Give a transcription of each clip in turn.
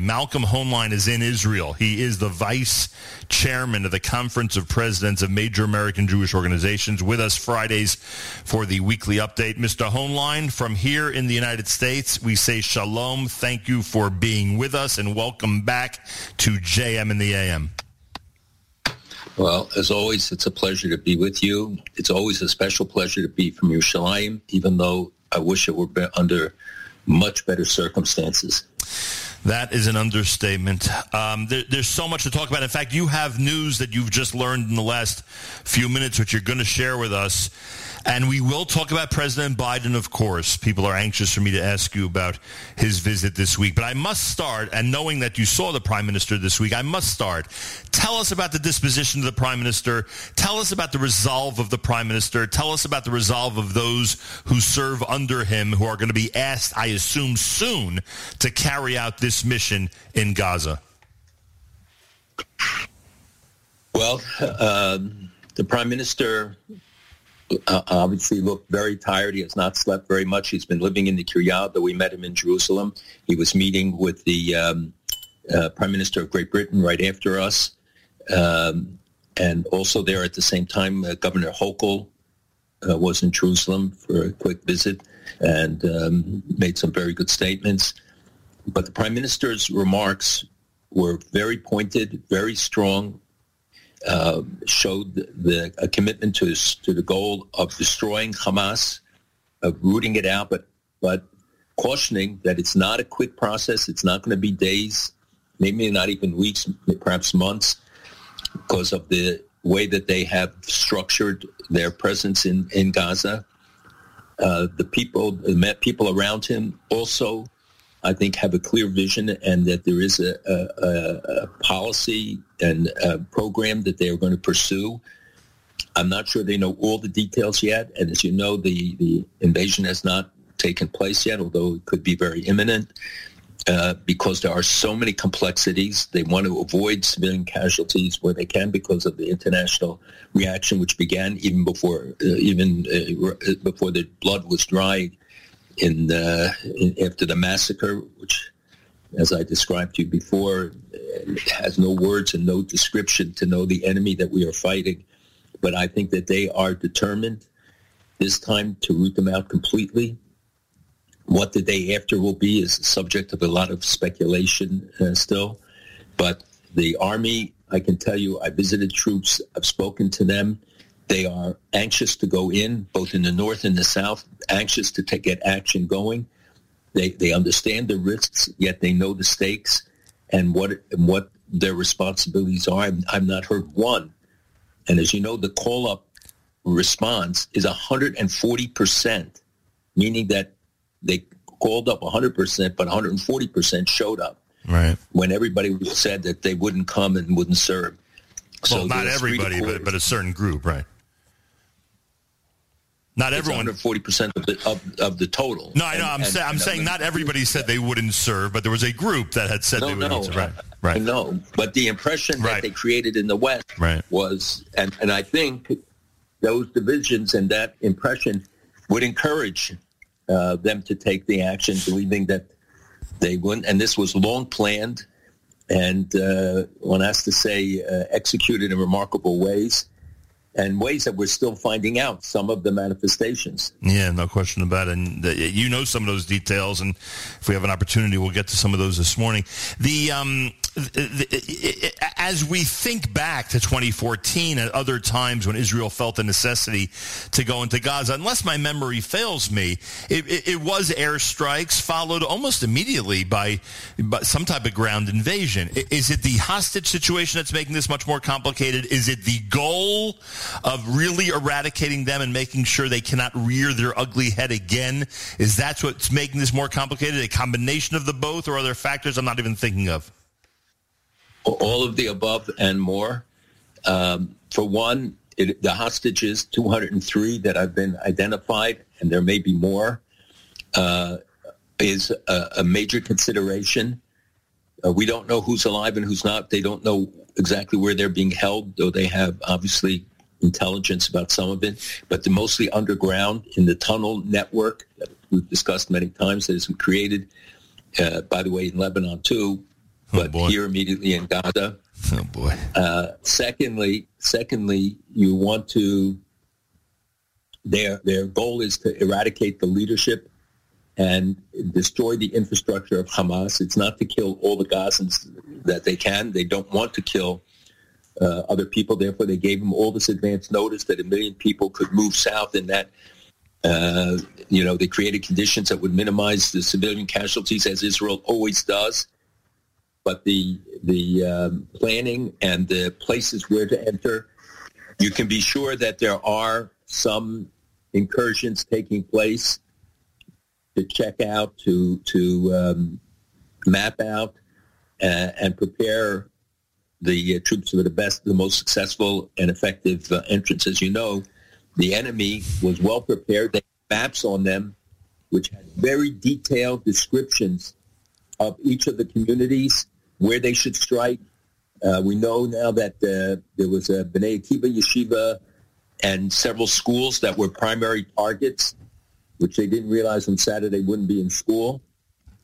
Malcolm Hoenlein is in Israel. He is the vice chairman of the Conference of Presidents of Major American Jewish Organizations with us Fridays for the weekly update. Mr. Hoenlein, from here in the United States, we say shalom. Thank you for being with us and welcome back to JM in the AM. Well, as always, it's a pleasure to be with you. It's always a special pleasure to be from Yerushalayim, even though I wish it were under much better circumstances. That is an understatement. Um, there, there's so much to talk about. In fact, you have news that you've just learned in the last few minutes, which you're going to share with us. And we will talk about President Biden, of course. People are anxious for me to ask you about his visit this week. But I must start, and knowing that you saw the Prime Minister this week, I must start. Tell us about the disposition of the Prime Minister. Tell us about the resolve of the Prime Minister. Tell us about the resolve of those who serve under him, who are going to be asked, I assume, soon to carry out this mission in Gaza. Well, uh, the Prime Minister uh, obviously looked very tired. He has not slept very much. He's been living in the Kirya, though we met him in Jerusalem. He was meeting with the um, uh, Prime Minister of Great Britain right after us. Um, and also there at the same time, uh, Governor Hochul uh, was in Jerusalem for a quick visit and um, made some very good statements. But the Prime Minister's remarks were very pointed, very strong, uh, showed the, a commitment to to the goal of destroying Hamas, of rooting it out, but but cautioning that it's not a quick process. It's not going to be days, maybe not even weeks, perhaps months, because of the way that they have structured their presence in in Gaza. Uh, the people, the people around him also I think, have a clear vision and that there is a, a, a policy and a program that they are going to pursue. I'm not sure they know all the details yet. And as you know, the, the invasion has not taken place yet, although it could be very imminent. Uh, because there are so many complexities. They want to avoid civilian casualties where they can because of the international reaction, which began even before uh, even uh, before the blood was dry in, uh, in, after the massacre, which, as I described to you before, has no words and no description to know the enemy that we are fighting. But I think that they are determined this time to root them out completely. What the day after will be is a subject of a lot of speculation uh, still. But the army, I can tell you, I visited troops, I've spoken to them. They are anxious to go in, both in the north and the south, anxious to take, get action going. They, they understand the risks, yet they know the stakes and what, and what their responsibilities are. I've, I've not heard one. And as you know, the call-up response is 140%, meaning that they called up 100%, but 140% showed up. Right. When everybody said that they wouldn't come and wouldn't serve. Well, so not everybody, but, but a certain group, right? Not everyone. Forty percent of the of, of the total. No, I know. And, I'm, and, I'm saying not everybody said they wouldn't serve, but there was a group that had said no, they wouldn't no, serve. Right. Right. No, but the impression right. that they created in the West right. was, and, and I think those divisions and that impression would encourage uh, them to take the action, believing that they wouldn't. And this was long planned, and uh, one has to say, uh, executed in remarkable ways and ways that we're still finding out some of the manifestations. Yeah, no question about it. And uh, you know some of those details, and if we have an opportunity, we'll get to some of those this morning. The um, as we think back to 2014 and other times when Israel felt the necessity to go into Gaza, unless my memory fails me, it, it, it was airstrikes followed almost immediately by, by, some type of ground invasion. Is it the hostage situation that's making this much more complicated? Is it the goal of really eradicating them and making sure they cannot rear their ugly head again? Is that what's making this more complicated? A combination of the both, or other factors I'm not even thinking of? All of the above and more. Um, for one, it, the hostages, 203 that have been identified, and there may be more, uh, is a, a, major consideration. Uh, we don't know who's alive and who's not. They don't know exactly where they're being held, though they have obviously intelligence about some of it. But they're mostly underground in the tunnel network that we've discussed many times that has been created, uh, by the way, in Lebanon too, but here immediately in Gaza. Oh boy. Uh, secondly, secondly, you want to. Their their goal is to eradicate the leadership and destroy the infrastructure of Hamas. It's not to kill all the Gazans that they can. They don't want to kill uh, other people. Therefore, they gave them all this advance notice that a million people could move south and that, uh, you know, they created conditions that would minimize the civilian casualties as Israel always does. But the, the um, planning and the places where to enter, you can be sure that there are some incursions taking place to check out, to, to um, map out, uh, and prepare the uh, troops for the best, the most successful and effective uh, entrance. As you know, the enemy was well prepared. They had maps on them, which had very detailed descriptions of each of the communities, where they should strike. Uh, we know now that uh, there was a Bnei Akiva yeshiva and several schools that were primary targets, which they didn't realize on Saturday wouldn't be in school.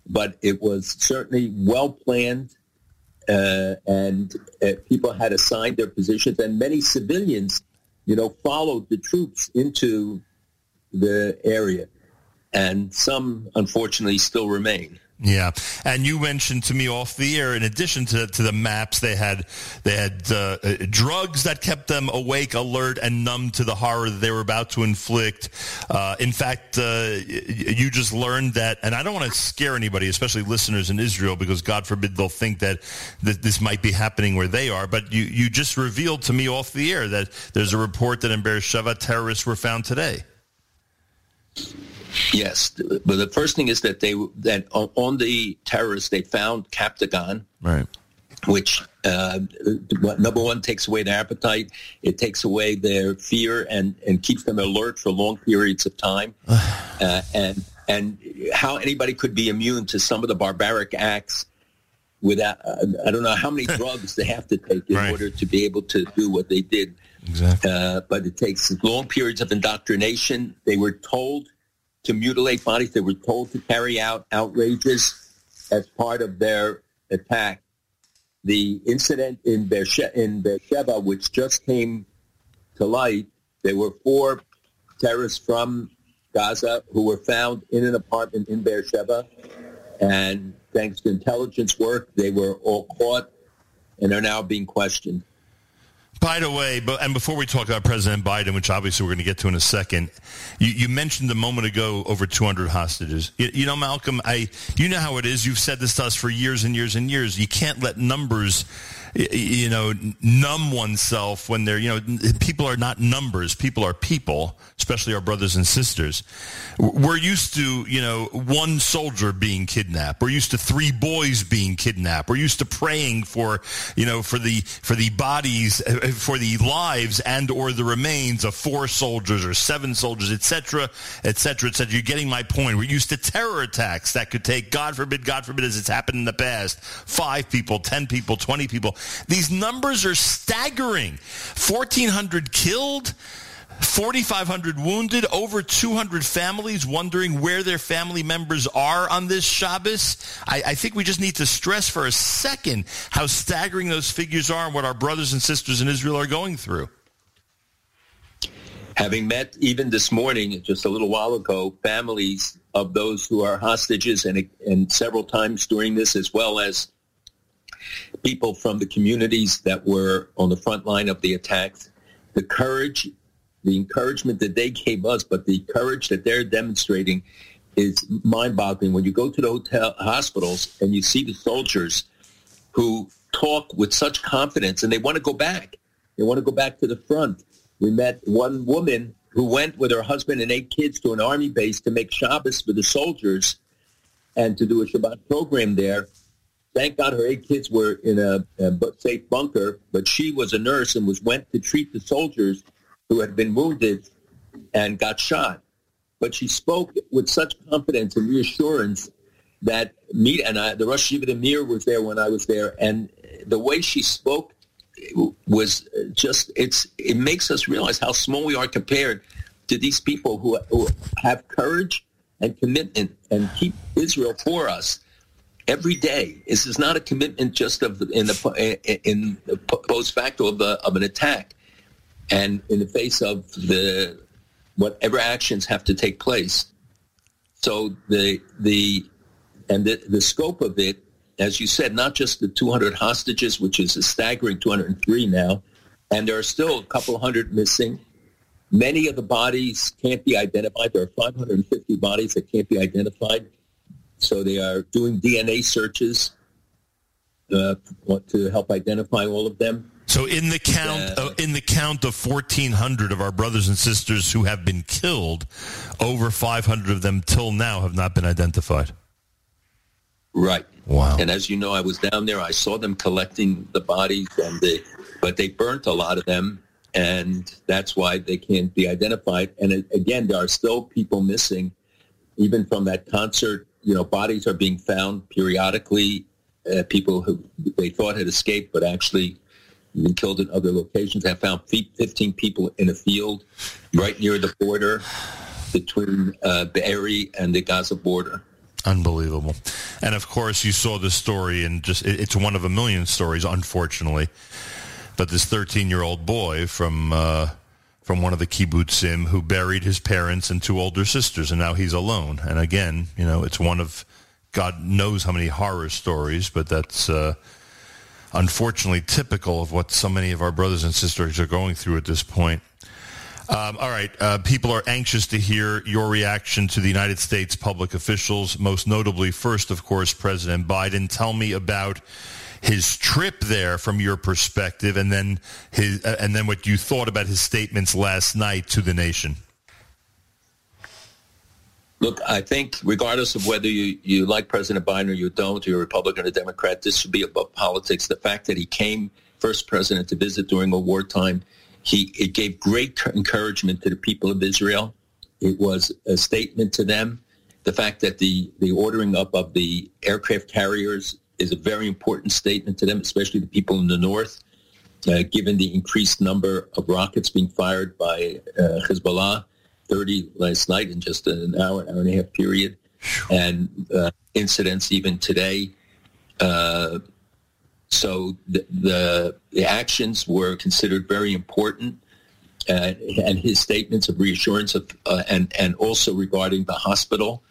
But it was certainly well planned uh, and uh, people had assigned their positions, and many civilians, you know, followed the troops into the area, and some unfortunately still remain. Yeah, and you mentioned to me off the air. In addition to, to the maps, they had they had uh, uh, drugs that kept them awake, alert, and numb to the horror that they were about to inflict. Uh, in fact, uh, you just learned that, and I don't want to scare anybody, especially listeners in Israel, because God forbid they'll think that, that this might be happening where they are. But you you just revealed to me off the air that there's a report that in Beersheba terrorists were found today. Yes, but the first thing is that they that on the terrorists they found Captagon, right? Which uh, number one takes away their appetite, it takes away their fear, and and keeps them alert for long periods of time, uh, and and how anybody could be immune to some of the barbaric acts without uh, I don't know how many drugs they have to take in right. order to be able to do what they did. Exactly. Uh, but it takes long periods of indoctrination. They were told to mutilate bodies. They were told to carry out outrages as part of their attack. The incident in Beersheba, in Beersheba which just came to light, there were four terrorists from Gaza who were found in an apartment in Beersheba. And thanks to intelligence work, they were all caught and are now being questioned. By the way, but, and before we talk about President Biden, which obviously we're going to get to in a second, you, you mentioned a moment ago over 200 hostages. You, you, know, Malcolm, I you know how it is. You've said this to us for years and years and years. You can't let numbers you know, numb oneself when they're, you know, people are not numbers. People are people, especially our brothers and sisters. We're used to, you know, one soldier being kidnapped. We're used to three boys being kidnapped. We're used to praying for, you know, for the, for the bodies, uh, for the lives and or the remains of four soldiers or seven soldiers, etc., etc., etc. You're getting my point. We're used to terror attacks that could take, God forbid, God forbid, as it's happened in the past, five people, ten people, twenty people. These numbers are staggering. 1,400 killed. 4,500 wounded, over 200 families wondering where their family members are on this Shabbos. I, I, think we just need to stress for a second how staggering those figures are and what our brothers and sisters in Israel are going through. Having met even this morning, just a little while ago, families of those who are hostages and, and several times during this, as well as people from the communities that were on the front line of the attacks, the courage, the encouragement that they gave us, but the courage that they're demonstrating is mind-boggling. When you go to the hotel hospitals and you see the soldiers who talk with such confidence and they want to go back. They want to go back to the front. We met one woman who went with her husband and eight kids to an army base to make Shabbos for the soldiers and to do a Shabbat program there. Thank God her eight kids were in a, a safe bunker, but she was a nurse and was went to treat the soldiers who had been wounded and got shot. But she spoke with such confidence and reassurance that me and I, the Rosh Yeshiva was there when I was there, and the way she spoke was just it's it makes us realize how small we are compared to these people who, who have courage and commitment and keep Israel for us every day. This is not a commitment just of in the in the post facto of, the, of an attack, and in the face of the whatever actions have to take place. So the the and the, the scope of it, as you said, not just the 200 hostages, which is a staggering 203 now, and there are still a couple hundred missing. Many of the bodies can't be identified. There are 550 bodies that can't be identified. So they are doing DNA searches uh, to help identify all of them. So in the count, uh, in the count of 1,400 of our brothers and sisters who have been killed, over 500 of them till now have not been identified. Right. Wow. And as you know, I was down there. I saw them collecting the bodies, and they, but they burnt a lot of them, and that's why they can't be identified. And again, there are still people missing, even from that concert. You know, bodies are being found periodically. Uh, people who they thought had escaped, but actually been killed in other locations. I found 15 people in a field right near the border between uh, Be'eri and the Gaza border. Unbelievable. And of course, you saw the story, and just it's one of a million stories, unfortunately. But this 13-year-old boy from uh, from one of the kibbutzim who buried his parents and two older sisters, and now he's alone. And again, you know, it's one of God knows how many horror stories, but that's uh, unfortunately typical of what so many of our brothers and sisters are going through at this point. Um, all right. Uh, people are anxious to hear your reaction to the United States public officials, most notably, first, of course, President Biden. Tell me about his trip there from your perspective, and then his, uh, and then what you thought about his statements last night to the nation. Look, I think regardless of whether you, you like President Biden or you don't, you're a Republican or Democrat, this should be above politics. The fact that he came first president to visit during a wartime, he it gave great encouragement to the people of Israel. It was a statement to them. The fact that the, the ordering up of the aircraft carriers is a very important statement to them, especially the people in the north, uh, given the increased number of rockets being fired by uh, Hezbollah 30 last night in just an hour, hour and a half period, and uh, incidents even today. Uh, so the, the, the actions were considered very important, uh, and his statements of reassurance of uh, and and also regarding the hospital.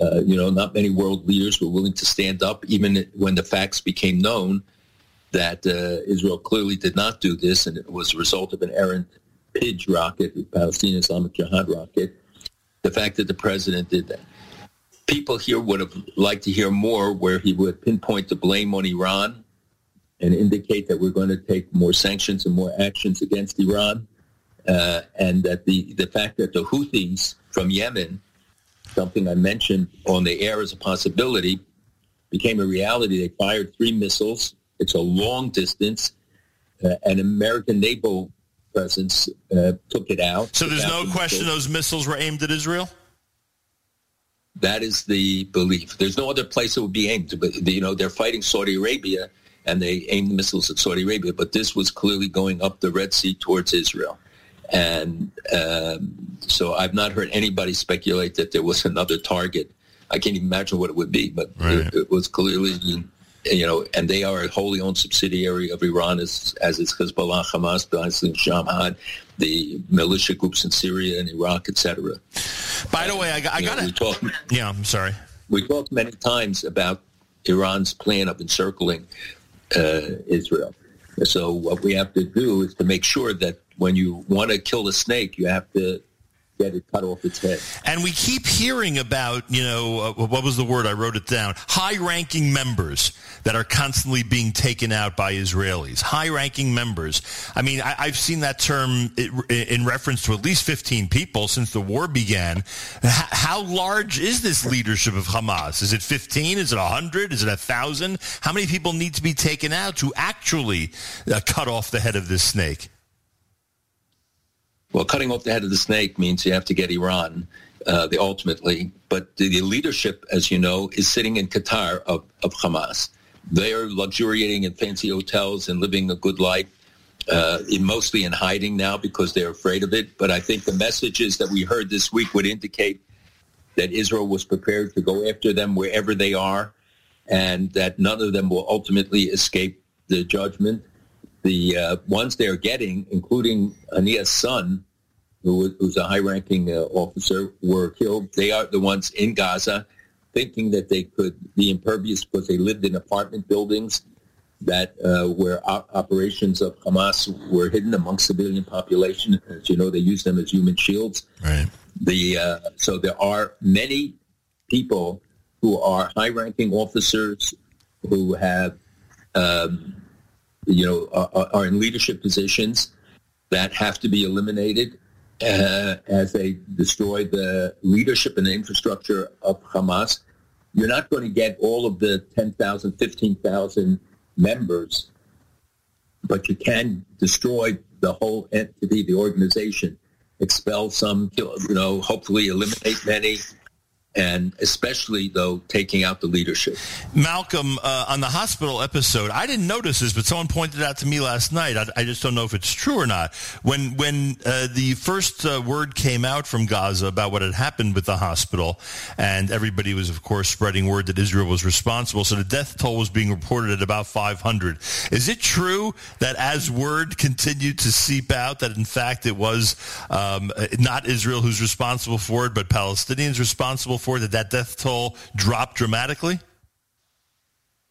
Uh, you know, not many world leaders were willing to stand up, even when the facts became known that uh, Israel clearly did not do this, and it was a result of an errant PIDJ rocket, the Palestinian Islamic Jihad rocket, the fact that the president did that. People here would have liked to hear more where he would pinpoint the blame on Iran and indicate that we're going to take more sanctions and more actions against Iran. Uh, and that the, the fact that the Houthis from Yemen, something I mentioned on the air as a possibility, became a reality. They fired three missiles. It's a long distance. Uh, an American naval presence uh, took it out. So there's no question those missiles were aimed at Israel? That is the belief. There's no other place it would be aimed. But you know, they're fighting Saudi Arabia, and they aimed the missiles at Saudi Arabia. But this was clearly going up the Red Sea towards Israel, and um, so I've not heard anybody speculate that there was another target. I can't even imagine what it would be, but right. it, it was clearly you know, and they are a wholly owned subsidiary of Iran, as, as is Hezbollah, Hamas, the Shamad, the militia groups in Syria and Iraq, etc. By the way, I, I got to. Yeah, I'm sorry. We talked many times about Iran's plan of encircling uh, Israel. So what we have to do is to make sure that when you want to kill a snake, you have to get it cut off its head. And we keep hearing about, you know, uh, what was the word? I wrote it down. High-ranking members that are constantly being taken out by Israelis. High-ranking members. I mean, I, have seen that term in reference to at least 15 people since the war began. H- how large is this leadership of Hamas? Is it 15? Is it 100? Is it 1,000? How many people need to be taken out to actually uh, cut off the head of this snake? Well, cutting off the head of the snake means you have to get Iran, uh, the ultimately. But the, the, leadership, as you know, is sitting in Qatar of, of Hamas. They are luxuriating in fancy hotels and living a good life, uh, in, mostly in hiding now because they're afraid of it. But I think the messages that we heard this week would indicate that Israel was prepared to go after them wherever they are and that none of them will ultimately escape the judgment. The uh, ones they are getting, including Haniyeh's son, who, who's a high-ranking uh, officer, were killed. They are the ones in Gaza thinking that they could be impervious because they lived in apartment buildings that uh, where operations of Hamas were hidden among civilian population. As you know, they use them as human shields. Right. The uh, so there are many people who are high-ranking officers who have, um, you know, are, are, in leadership positions that have to be eliminated uh, as they destroy the leadership and the infrastructure of Hamas. You're not going to get all of the 10,000, 15,000 members, but you can destroy the whole entity, the organization, expel some, you know, hopefully eliminate many, and especially though taking out the leadership. Malcolm, uh, on the hospital episode, I didn't notice this, but someone pointed out to me last night. I, I just don't know if it's true or not. When when uh, the first uh, word came out from Gaza about what had happened with the hospital, and everybody was, of course, spreading word that Israel was responsible. So the death toll was being reported at about 500. Is it true that as word continued to seep out, that in fact it was um, not Israel who's responsible for it, but Palestinians responsible? For that that death toll dropped dramatically?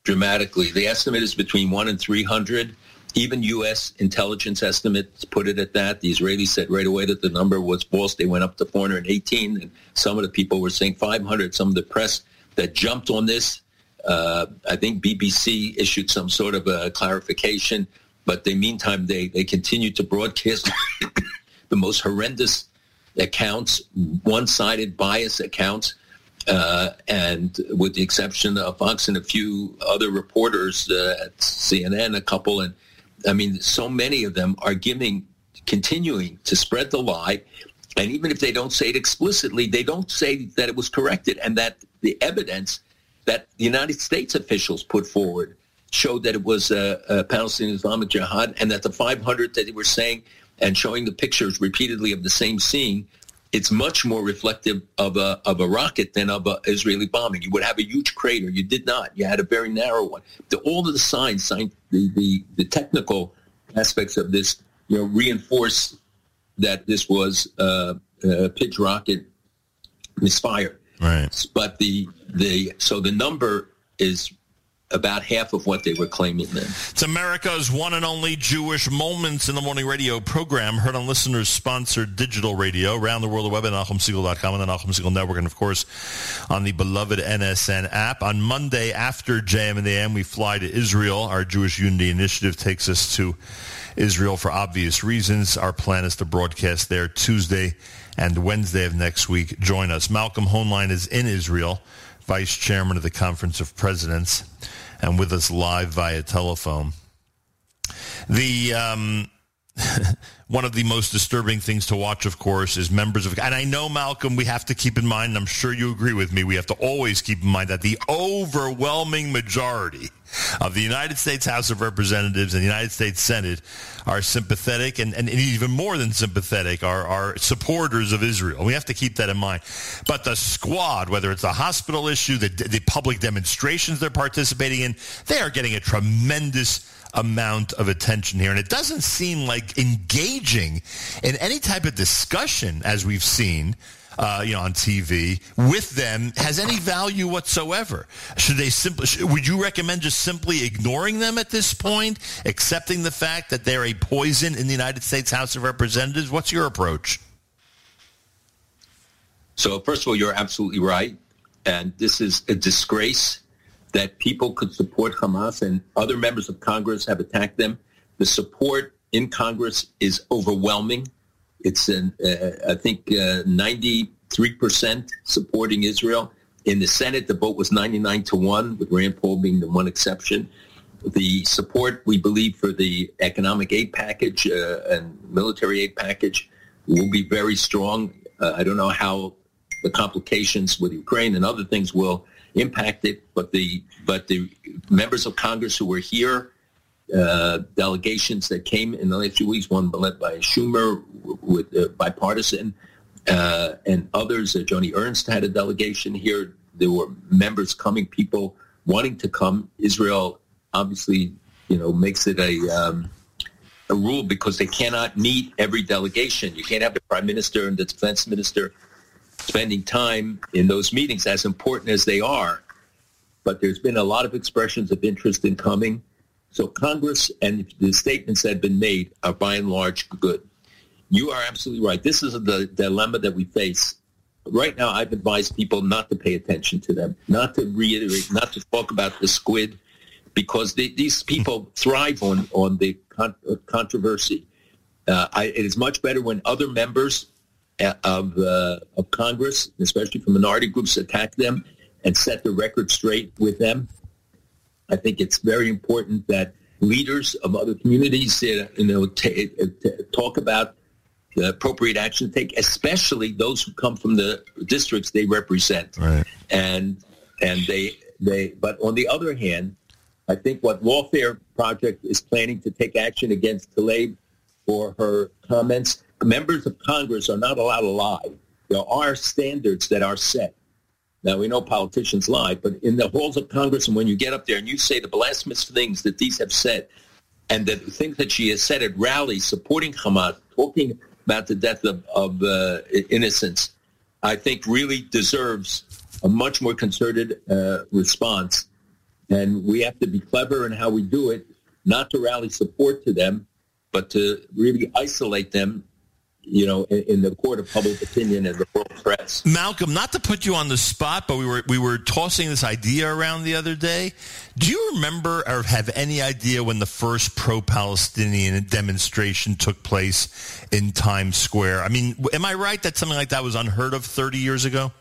Dramatically. The estimate is between 1 and 300. Even U.S. intelligence estimates put it at that. The Israelis said right away that the number was false. They went up to 418, and some of the people were saying 500. Some of the press that jumped on this, uh, I think BBC issued some sort of a clarification, but in the meantime, they, they continued to broadcast the most horrendous accounts, one-sided bias accounts uh, and with the exception of Fox and a few other reporters uh, at CNN, a couple, and I mean, so many of them are giving, continuing to spread the lie. And even if they don't say it explicitly, they don't say that it was corrected and that the evidence that the United States officials put forward showed that it was a, a Palestinian Islamic Jihad and that the 500 that they were saying and showing the pictures repeatedly of the same scene it's much more reflective of a of a rocket than of an Israeli bombing. You would have a huge crater. You did not. You had a very narrow one. The, all of the signs, the, the the technical aspects of this, you know, reinforce that this was uh, a pitch rocket misfire. Right. But the the so the number is about half of what they were claiming then. It's America's one and only Jewish Moments in the Morning radio program, heard on listeners-sponsored digital radio around the world, the web at NachumSegal.com and the Nachum Segal Network, and of course on the beloved NSN app. On Monday after JM and the AM, we fly to Israel. Our Jewish Unity Initiative takes us to Israel for obvious reasons. Our plan is to broadcast there Tuesday and Wednesday of next week. Join us. Malcolm Hoenlein is in Israel, Vice Chairman of the Conference of Presidents and with us live via telephone. The um, one of the most disturbing things to watch, of course, is members of, and I know, Malcolm, we have to keep in mind, and I'm sure you agree with me, we have to always keep in mind that the overwhelming majority of the United States House of Representatives and the United States Senate are sympathetic and, and even more than sympathetic are, are supporters of Israel. We have to keep that in mind. But the squad, whether it's the hospital issue, the, the public demonstrations they're participating in, they are getting a tremendous amount of attention here. And it doesn't seem like engaging in any type of discussion, as we've seen, uh, you know, on TV with them has any value whatsoever. Should they simply? Would you recommend just simply ignoring them at this point, accepting the fact that they're a poison in the United States House of Representatives? What's your approach? So, first of all, you're absolutely right, and this is a disgrace that people could support Hamas and other members of Congress have attacked them. The support in Congress is overwhelming. It's, an, uh, I think, uh, 93% supporting Israel. In the Senate, the vote was 99 to 1, with Rand Paul being the one exception. The support, we believe, for the economic aid package uh, and military aid package will be very strong. Uh, I don't know how the complications with Ukraine and other things will impact it, but the but the members of Congress who were here uh, delegations that came in the last few weeks, one led by Schumer with uh, bipartisan, uh, and others. Uh, Joni Ernst had a delegation here. There were members coming, people wanting to come. Israel obviously, you know, makes it a um, a rule because they cannot meet every delegation. You can't have the prime minister and the defense minister spending time in those meetings, as important as they are. But there's been a lot of expressions of interest in coming. So Congress and the statements that have been made are by and large good. You are absolutely right. This is the dilemma that we face. Right now, I've advised people not to pay attention to them, not to reiterate, not to talk about the Squad, because they, these people thrive on, on the con- uh, controversy. Uh, I, it is much better when other members of, uh, of Congress, especially from minority groups, attack them and set the record straight with them. I think it's very important that leaders of other communities, uh, you know, t- uh, t- talk about the appropriate action to take, especially those who come from the districts they represent. Right. And and they they. But on the other hand, I think what Lawfare Project is planning to take action against Tlaib for her comments. Members of Congress are not allowed to lie. There are standards that are set. Now, we know politicians lie, but in the halls of Congress and when you get up there and you say the blasphemous things that these have said and the things that she has said at rallies supporting Hamas, talking about the death of, of uh, innocents, I think really deserves a much more concerted uh, response. And we have to be clever in how we do it, not to rally support to them, but to really isolate them you know, in, in, the court of public opinion and the world press. Malcolm, not to put you on the spot, but we were we were tossing this idea around the other day. Do you remember or have any idea when the first pro-Palestinian demonstration took place in Times Square? I mean, am I right that something like that was unheard of 30 years ago?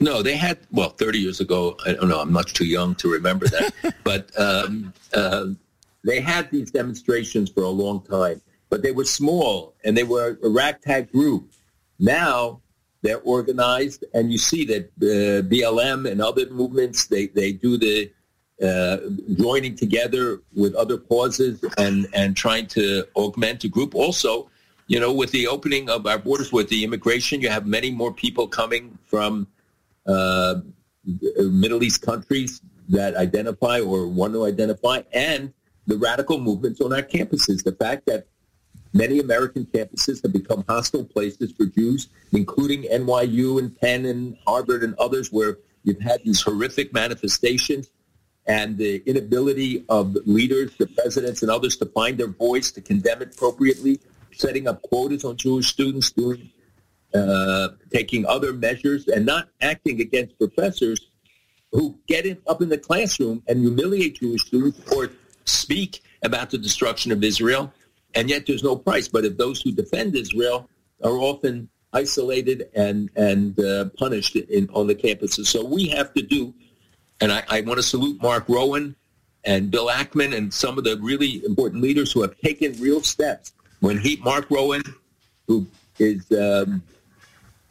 No, they had well, 30 years ago. I don't know. I'm much too young to remember that, but um, uh, they had these demonstrations for a long time but they were small and they were a ragtag group. Now they're organized, and you see that uh, BLM and other movements they they do the uh, joining together with other causes and and trying to augment a group. Also, you know, with the opening of our borders with the immigration, you have many more people coming from uh, Middle East countries that identify or want to identify, and the radical movements on our campuses. The fact that Many American campuses have become hostile places for Jews, including NYU and Penn and Harvard and others, where you've had these horrific manifestations and the inability of leaders, the presidents and others to find their voice, to condemn it appropriately, setting up quotas on Jewish students, doing, uh, taking other measures, and not acting against professors who get in, up in the classroom and humiliate Jewish students or speak about the destruction of Israel and yet there's no price. But if those who defend Israel are often isolated and and uh, punished in, on the campuses, so we have to do. And I, I want to salute Mark Rowan and Bill Ackman and some of the really important leaders who have taken real steps. When he, Mark Rowan, who is um,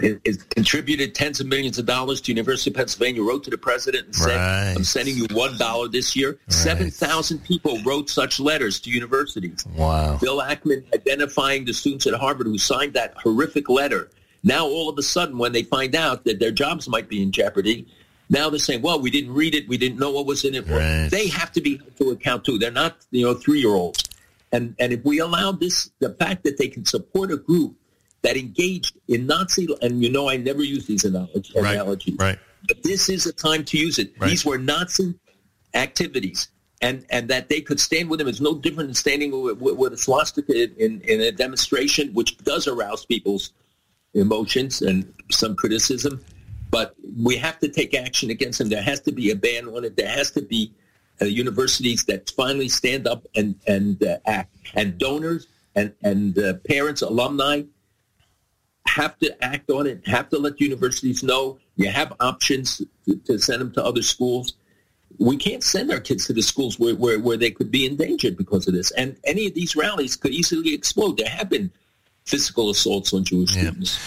is contributed tens of millions of dollars to University of Pennsylvania, wrote to the president and said, right. I'm sending you one dollar this year. Right. 7,000 people wrote such letters to universities. Wow. Bill Ackman identifying the students at Harvard who signed that horrific letter. Now, all of a sudden, when they find out that their jobs might be in jeopardy, now they're saying, well, we didn't read it. We didn't know what was in it. Right. They have to be held to account, too. They're not, you know, three-year-olds. And, and if we allow this, the fact that they can support a group that engaged in Nazi, and you know I never use these analogies, right, right. but this is a time to use it. Right. These were Nazi activities, and and that they could stand with them is no different than standing with, with, with a swastika in, in a demonstration, which does arouse people's emotions and some criticism. But we have to take action against them. There has to be a ban on it. There has to be uh, universities that finally stand up and and uh, act, and donors and and uh, parents, alumni have to act on it, have to let universities know you have options to, to send them to other schools. We can't send our kids to the schools where, where, where they could be endangered because of this. And any of these rallies could easily explode. There have been physical assaults on Jewish yeah. students.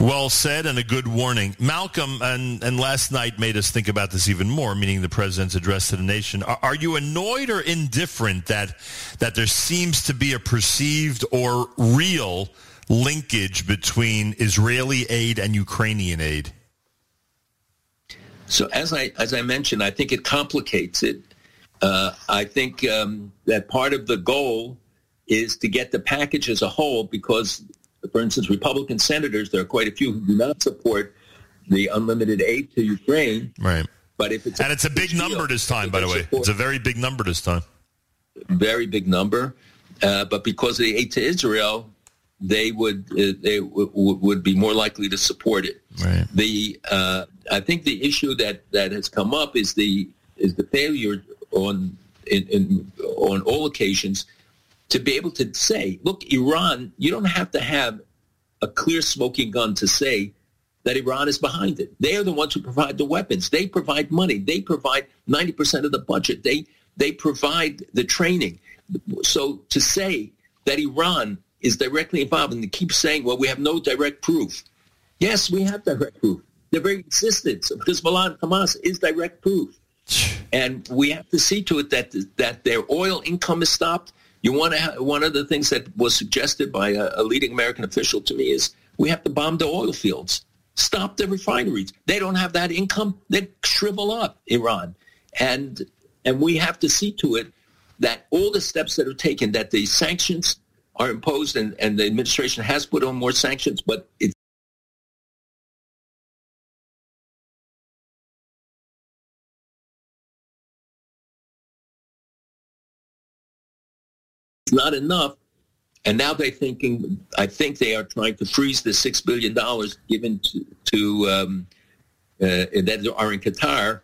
Well said and a good warning. Malcolm, and, and last night made us think about this even more, meaning the president's address to the nation. Are, are, you annoyed or indifferent that, that there seems to be a perceived or real linkage between Israeli aid and Ukrainian aid? So as I as I mentioned, I think it complicates it. Uh, I think um, that part of the goal is to get the package as a whole because, for instance, Republican senators, there are quite a few who do not support the unlimited aid to Ukraine. Right. But if it's and it's a big number this time, by the way, it's a very big number this time. Very big number, uh, but because of the aid to Israel, they would uh, they w- w- would be more likely to support it. Right. The uh, I think the issue that, that has come up is the is the failure on in, in, on all occasions to be able to say, look, Iran, you don't have to have a clear smoking gun to say that Iran is behind it. They are the ones who provide the weapons. They provide money. They provide 90% of the budget. They they provide the training. So to say that Iran is directly involved and they keep saying, well, we have no direct proof. Yes, we have direct proof. The very existence of Hezbollah and Hamas is direct proof. And we have to see to it that that their oil income is stopped. You want to one of the things that was suggested by a, a leading American official to me is we have to bomb the oil fields, stop the refineries. They don't have that income. They shrivel up Iran, and and we have to see to it that all the steps that are taken, that the sanctions are imposed, and, and the administration has put on more sanctions, but it's not enough. And now they're thinking, I think they are trying to freeze the $6 billion given to, to um, uh, that are in Qatar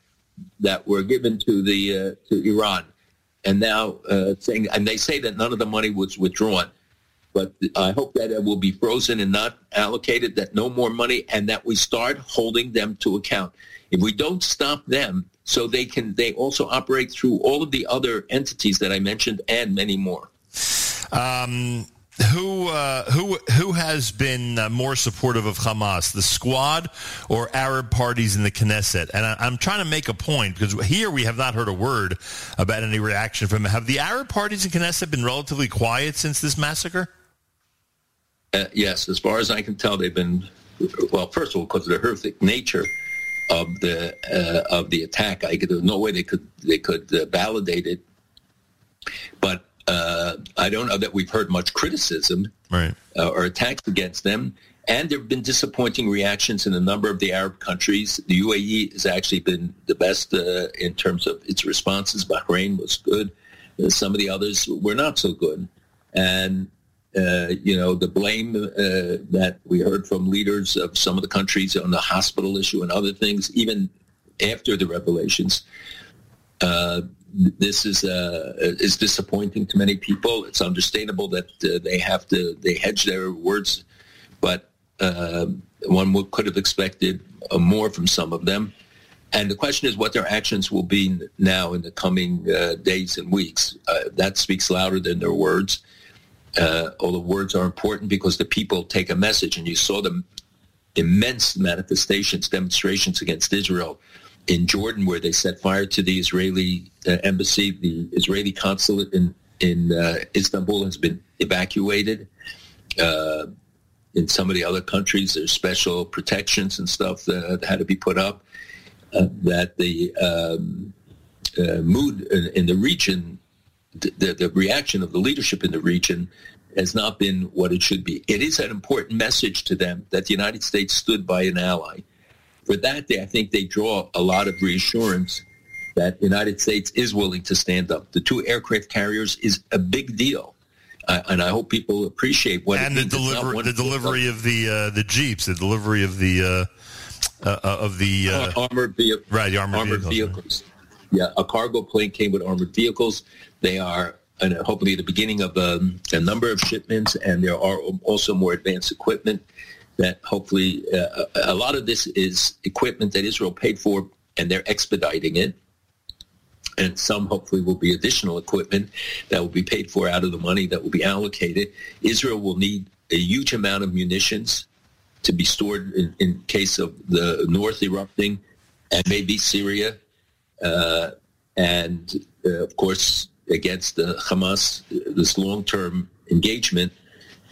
that were given to the uh, to Iran. And now uh, saying, and they say that none of the money was withdrawn. But I hope that it will be frozen and not allocated, that no more money, and that we start holding them to account. If we don't stop them, so they can, they also operate through all of the other entities that I mentioned and many more. Um, who uh, who who has been uh, more supportive of Hamas, the Squad or Arab parties in the Knesset? And I, am trying to make a point because here we have not heard a word about any reaction from. Have the Arab parties in Knesset been relatively quiet since this massacre? Uh, yes, as far as I can tell, they've been. Well, first of all, because of the horrific nature of the uh, of the attack, I could, there's no way they could they could uh, validate it. But uh, I don't know that we've heard much criticism right. uh, or attacks against them. And there have been disappointing reactions in a number of the Arab countries. The UAE has actually been the best uh, in terms of its responses. Bahrain was good. Uh, some of the others were not so good. And, uh, you know, the blame uh, that we heard from leaders of some of the countries on the hospital issue and other things, even after the revelations, this is uh, is disappointing to many people. It's understandable that uh, they have to they hedge their words, but uh, one could have expected uh, more from some of them. And the question is what their actions will be now in the coming uh, days and weeks. Uh, that speaks louder than their words. All the words are important because the people take a message, and you saw the immense manifestations, demonstrations against Israel in Jordan where they set fire to the Israeli uh, embassy. The Israeli consulate in in uh, Istanbul has been evacuated. Uh, in some of the other countries, there's special protections and stuff that had to be put up. Uh, that the um, uh, mood in, in, the region, the, the reaction of the leadership in the region has not been what it should be. It is an important message to them that the United States stood by an ally for that, they, I think they draw a lot of reassurance that the United States is willing to stand up. The two aircraft carriers is a big deal. Uh, and I hope people appreciate what and the delivery, the delivery of the uh, the jeeps, the delivery of the uh, uh, uh of the uh, armored vehicles, right? The armored, armored vehicles. vehicles. Yeah, a cargo plane came with armored vehicles. They are and hopefully the beginning of um, a number of shipments, and there are also more advanced equipment that hopefully uh, a lot of this is equipment that Israel paid for and they're expediting it. And some hopefully will be additional equipment that will be paid for out of the money that will be allocated. Israel will need a huge amount of munitions to be stored in, in case of the north erupting and maybe Syria. Uh, and uh, of course, against Hamas, this long-term engagement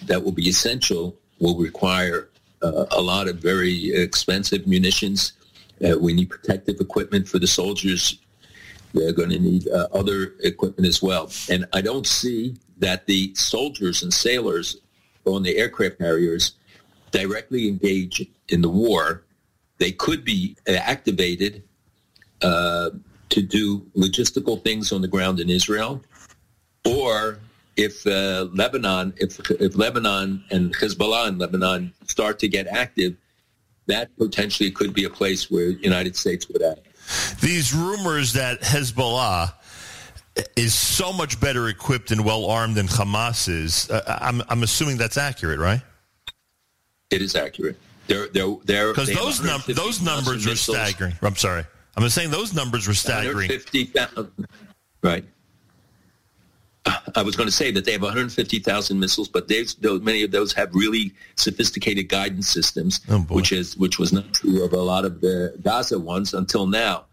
that will be essential will require uh, a lot of very expensive munitions Uh, we need protective equipment for the soldiers. They're going to need uh, other equipment as well. And I don't see that the soldiers and sailors on the aircraft carriers directly engage in the war. They could be activated uh, to do logistical things on the ground in Israel, or if uh, Lebanon, if if Lebanon and Hezbollah in Lebanon start to get active, that potentially could be a place where the United States would act. These rumors that Hezbollah is so much better equipped and well armed than Hamas is, uh, I'm, I'm assuming that's accurate, right? It is accurate. They're, they're, they're, because those, num- those numbers are staggering. I'm sorry. I'm saying those numbers were staggering. 50,000. Right. I was going to say that they have 150,000 missiles, but many of those have really sophisticated guidance systems, oh which is which was not true of a lot of the Gaza ones until now.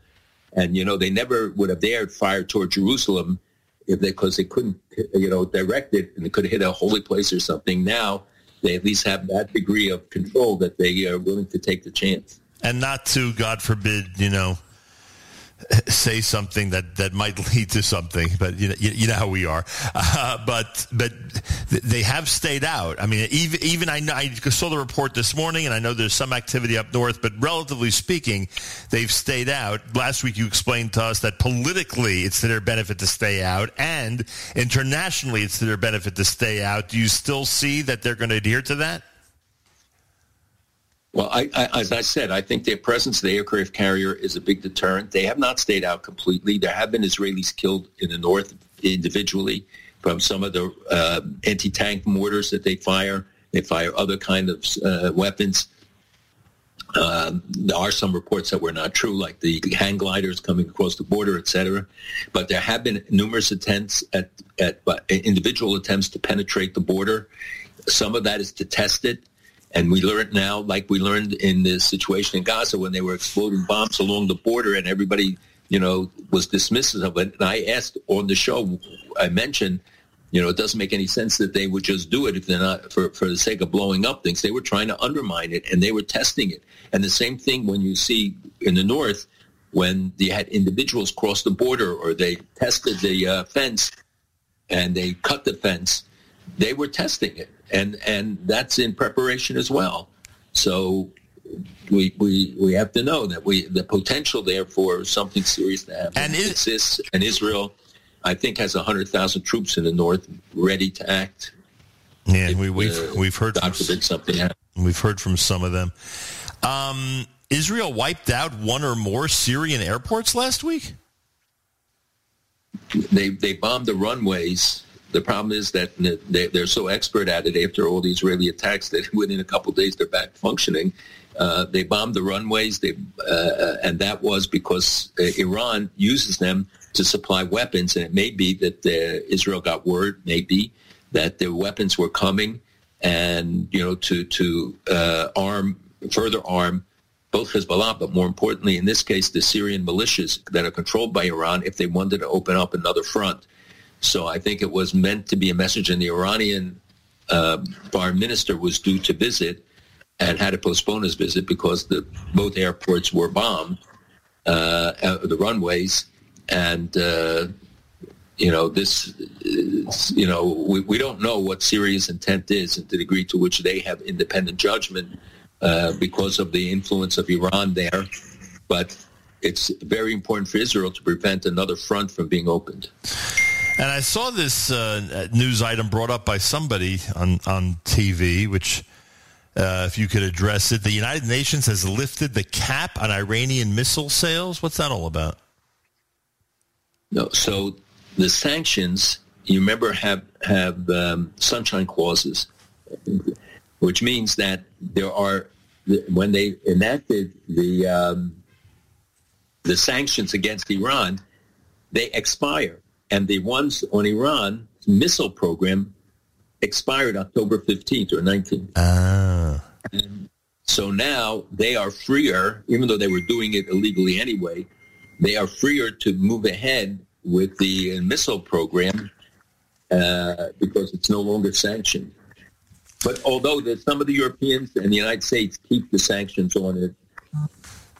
And you know, they never would have dared fire toward Jerusalem if they because they couldn't, you know, direct it and they could hit a holy place or something. Now they at least have that degree of control that they are willing to take the chance. And not to, God forbid, you know, say something that, that might lead to something, but you know, you, you know how we are. Uh, but but they have stayed out. I mean, even even I, know, I saw the report this morning, and I know there's some activity up north, but relatively speaking, they've stayed out. Last week, you explained to us that politically it's to their benefit to stay out, and internationally it's to their benefit to stay out. Do you still see that they're going to adhere to that? Well, I, I, as I said, I think their presence, the aircraft carrier, is a big deterrent. They have not stayed out completely. There have been Israelis killed in the north individually from some of the uh, anti-tank mortars that they fire. They fire other kind of uh, weapons. Um, there are some reports that were not true, like the hang gliders coming across the border, etc. But there have been numerous attempts at, at uh, individual attempts to penetrate the border. Some of that is to test it and we learned now, like we learned in the situation in Gaza when they were exploding bombs along the border and everybody, you know, was dismissive of it. And I asked on the show, I mentioned, you know, it doesn't make any sense that they would just do it if they're not for, for the sake of blowing up things. They were trying to undermine it and they were testing it. And the same thing when you see in the north, when they had individuals cross the border or they tested the uh, fence and they cut the fence, they were testing it and and that's in preparation as well. So we we we have to know that we the potential there for something serious to happen and it, exists. And Israel, I think, has hundred thousand troops in the north ready to act. Yeah, if, we, we've uh, we've heard from, something happens. We've heard from some of them. Um, Israel wiped out one or more Syrian airports last week. They they bombed the runways the problem is that they're so expert at it after all the Israeli attacks that within a couple days they're back functioning. Uh, they bombed the runways, they, uh, uh and that was because uh, Iran uses them to supply weapons. And it may be that Israel got word, maybe, that the weapons were coming, and you know, to to uh, arm further arm both Hezbollah, but more importantly, in this case, the Syrian militias that are controlled by Iran, if they wanted to open up another front. So I think it was meant to be a message, and the Iranian uh, foreign minister was due to visit and had to postpone his visit because the both airports were bombed, uh, the runways, and uh, you know this, you know we, we don't know what Syria's intent is and the degree to which they have independent judgment uh, because of the influence of Iran there, but it's very important for Israel to prevent another front from being opened. And I saw this uh, news item brought up by somebody on, on TV, which, uh, if you could address it, the United Nations has lifted the cap on Iranian missile sales. What's that all about? No, so the sanctions, you remember, have have um, sunshine clauses, which means that there are when they enacted the um, the sanctions against Iran, they expire and the ones on Iran missile program expired October 15th or 19th. Ah. so now they are freer, even though they were doing it illegally anyway, they are freer to move ahead with the missile program uh, because it's no longer sanctioned. But although some of the Europeans and the United States keep the sanctions on it,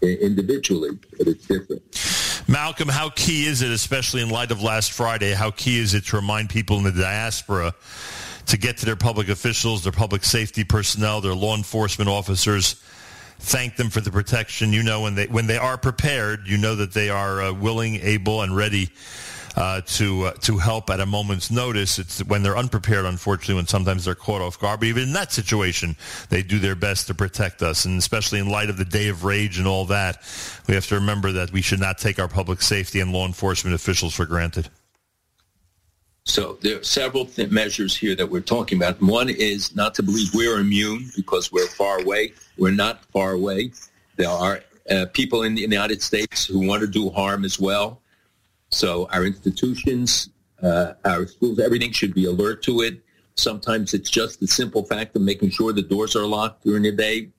individually, but it's different. Malcolm, how key is it, especially in light of last Friday, how key is it to remind people in the diaspora to get to their public officials, their public safety personnel, their law enforcement officers, thank them for the protection. You know, when they when they are prepared, you know that they are uh, willing, able, and ready uh, to uh, to help at a moment's notice. It's when they're unprepared, unfortunately, when sometimes they're caught off guard. But even in that situation, they do their best to protect us. And especially in light of the day of rage and all that, we have to remember that we should not take our public safety and law enforcement officials for granted. So there are several th- measures here that we're talking about. One is not to believe we're immune because we're far away. We're not far away. There are uh, people in the United States who want to do harm as well. So our institutions, uh, our schools, everything should be alert to it. Sometimes it's just the simple fact of making sure the doors are locked during the day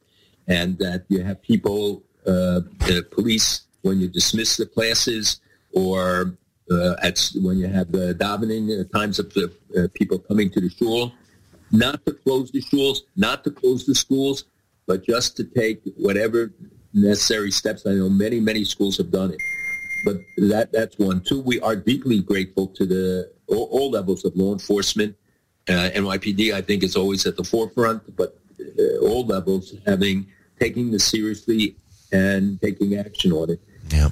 and that you have people, uh, the police, when you dismiss the classes or uh, at when you have the davening uh, times of the uh, people coming to the shul, not to close the shuls, not to close the schools, but just to take whatever necessary steps. I know many, many schools have done it. But that that's one. Two, we are deeply grateful to the all, all levels of law enforcement. Uh, NYPD, I think, is always at the forefront, but uh, all levels having taking this seriously and taking action on it. Yeah.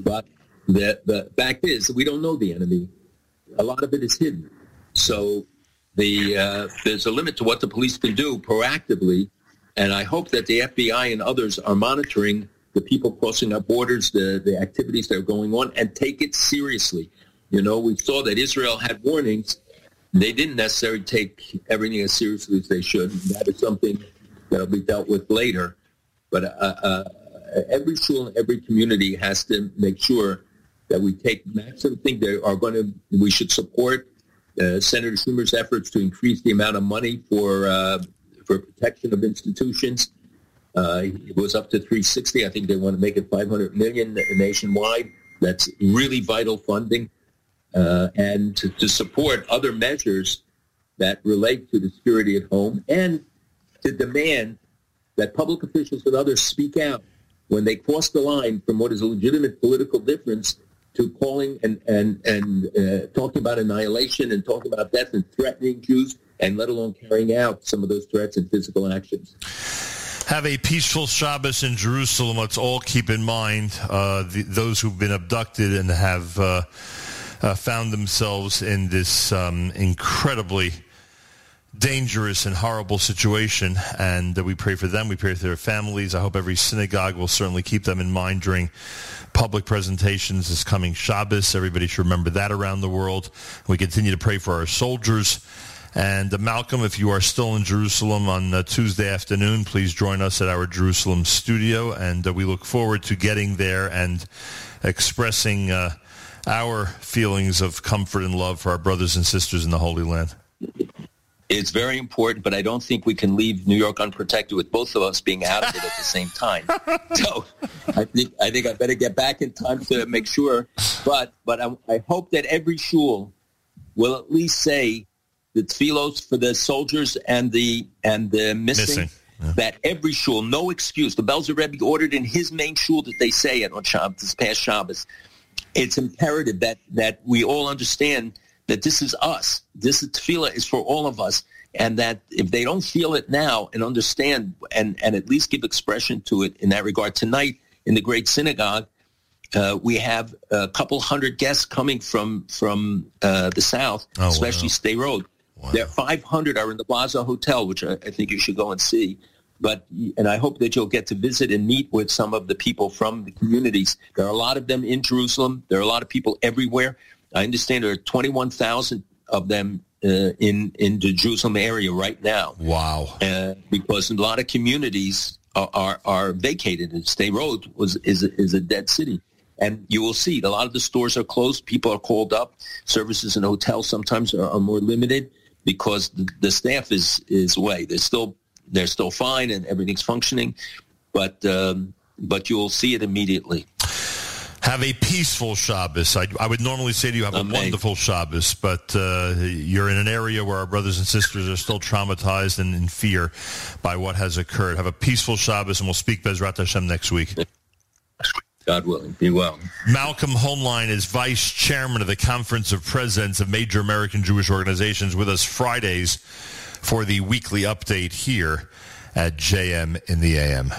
But the, the fact is, we don't know the enemy. A lot of it is hidden. So the uh, there's a limit to what the police can do proactively, and I hope that the FBI and others are monitoring the people crossing our borders, the, the activities that are going on, and take it seriously. You know, we saw that Israel had warnings. They didn't necessarily take everything as seriously as they should. That is something that will be dealt with later. But uh, uh, every school and every community has to make sure that we take maximum thing that are going to we should support uh, Senator Schumer's efforts to increase the amount of money for uh, for protection of institutions. Uh, it was up to 360. I think they want to make it 500 million nationwide. That's really vital funding, uh, and to, to support other measures that relate to the security at home, and to demand that public officials and others speak out when they cross the line from what is a legitimate political difference to calling and and and uh, talking about annihilation and talking about death and threatening Jews, and let alone carrying out some of those threats and physical actions. Have a peaceful Shabbos in Jerusalem. Let's all keep in mind uh, the, those who've been abducted and have uh, uh found themselves in this um, incredibly dangerous and horrible situation. And we pray for them. We pray for their families. I hope every synagogue will certainly keep them in mind during public presentations this coming Shabbos. Everybody should remember that around the world. We continue to pray for our soldiers. And uh, Malcolm, if you are still in Jerusalem on uh, Tuesday afternoon, please join us at our Jerusalem studio. And uh, we look forward to getting there and expressing uh, our feelings of comfort and love for our brothers and sisters in the Holy Land. It's very important, but I don't think we can leave New York unprotected with both of us being out of it at the same time. So I think I think I better get back in time to make sure. But but I, I hope that every shul will at least say the tefillos for the soldiers and the and the missing. missing. Yeah. That every shul, no excuse. The Belzer Rebbe ordered in his main shul that they say it on Shabbos, this past Shabbos. It's imperative that that we all understand that this is us. This is tefillah is for all of us. And that if they don't feel it now and understand and, and at least give expression to it in that regard, tonight in the great synagogue, uh, we have a couple hundred guests coming from from uh, the south, oh, especially wow. Sderot. Wow. There, 500 are in the Plaza Hotel, which I, I, think you should go and see. But and I hope that you'll get to visit and meet with some of the people from the communities. There are a lot of them in Jerusalem. There are a lot of people everywhere. I understand there are 21,000 of them uh, in in the Jerusalem area right now. Wow! Uh, because a lot of communities are, are, are vacated. And Sderot was is a, is a dead city, and you will see a lot of the stores are closed. People are called up. Services in hotels sometimes are, are more limited because the, staff is is away. They're still they're still fine and everything's functioning, but um, but you'll see it immediately. Have a peaceful Shabbos. I, I would normally say to you, have a wonderful Shabbos, but uh, you're in an area where our brothers and sisters are still traumatized and in fear by what has occurred. Have a peaceful Shabbos, and we'll speak Bezrat Hashem next week. God willing. Be well. Malcolm Hoenlein is vice chairman of the Conference of Presidents of Major American Jewish Organizations with us Fridays for the weekly update here at JM in the AM.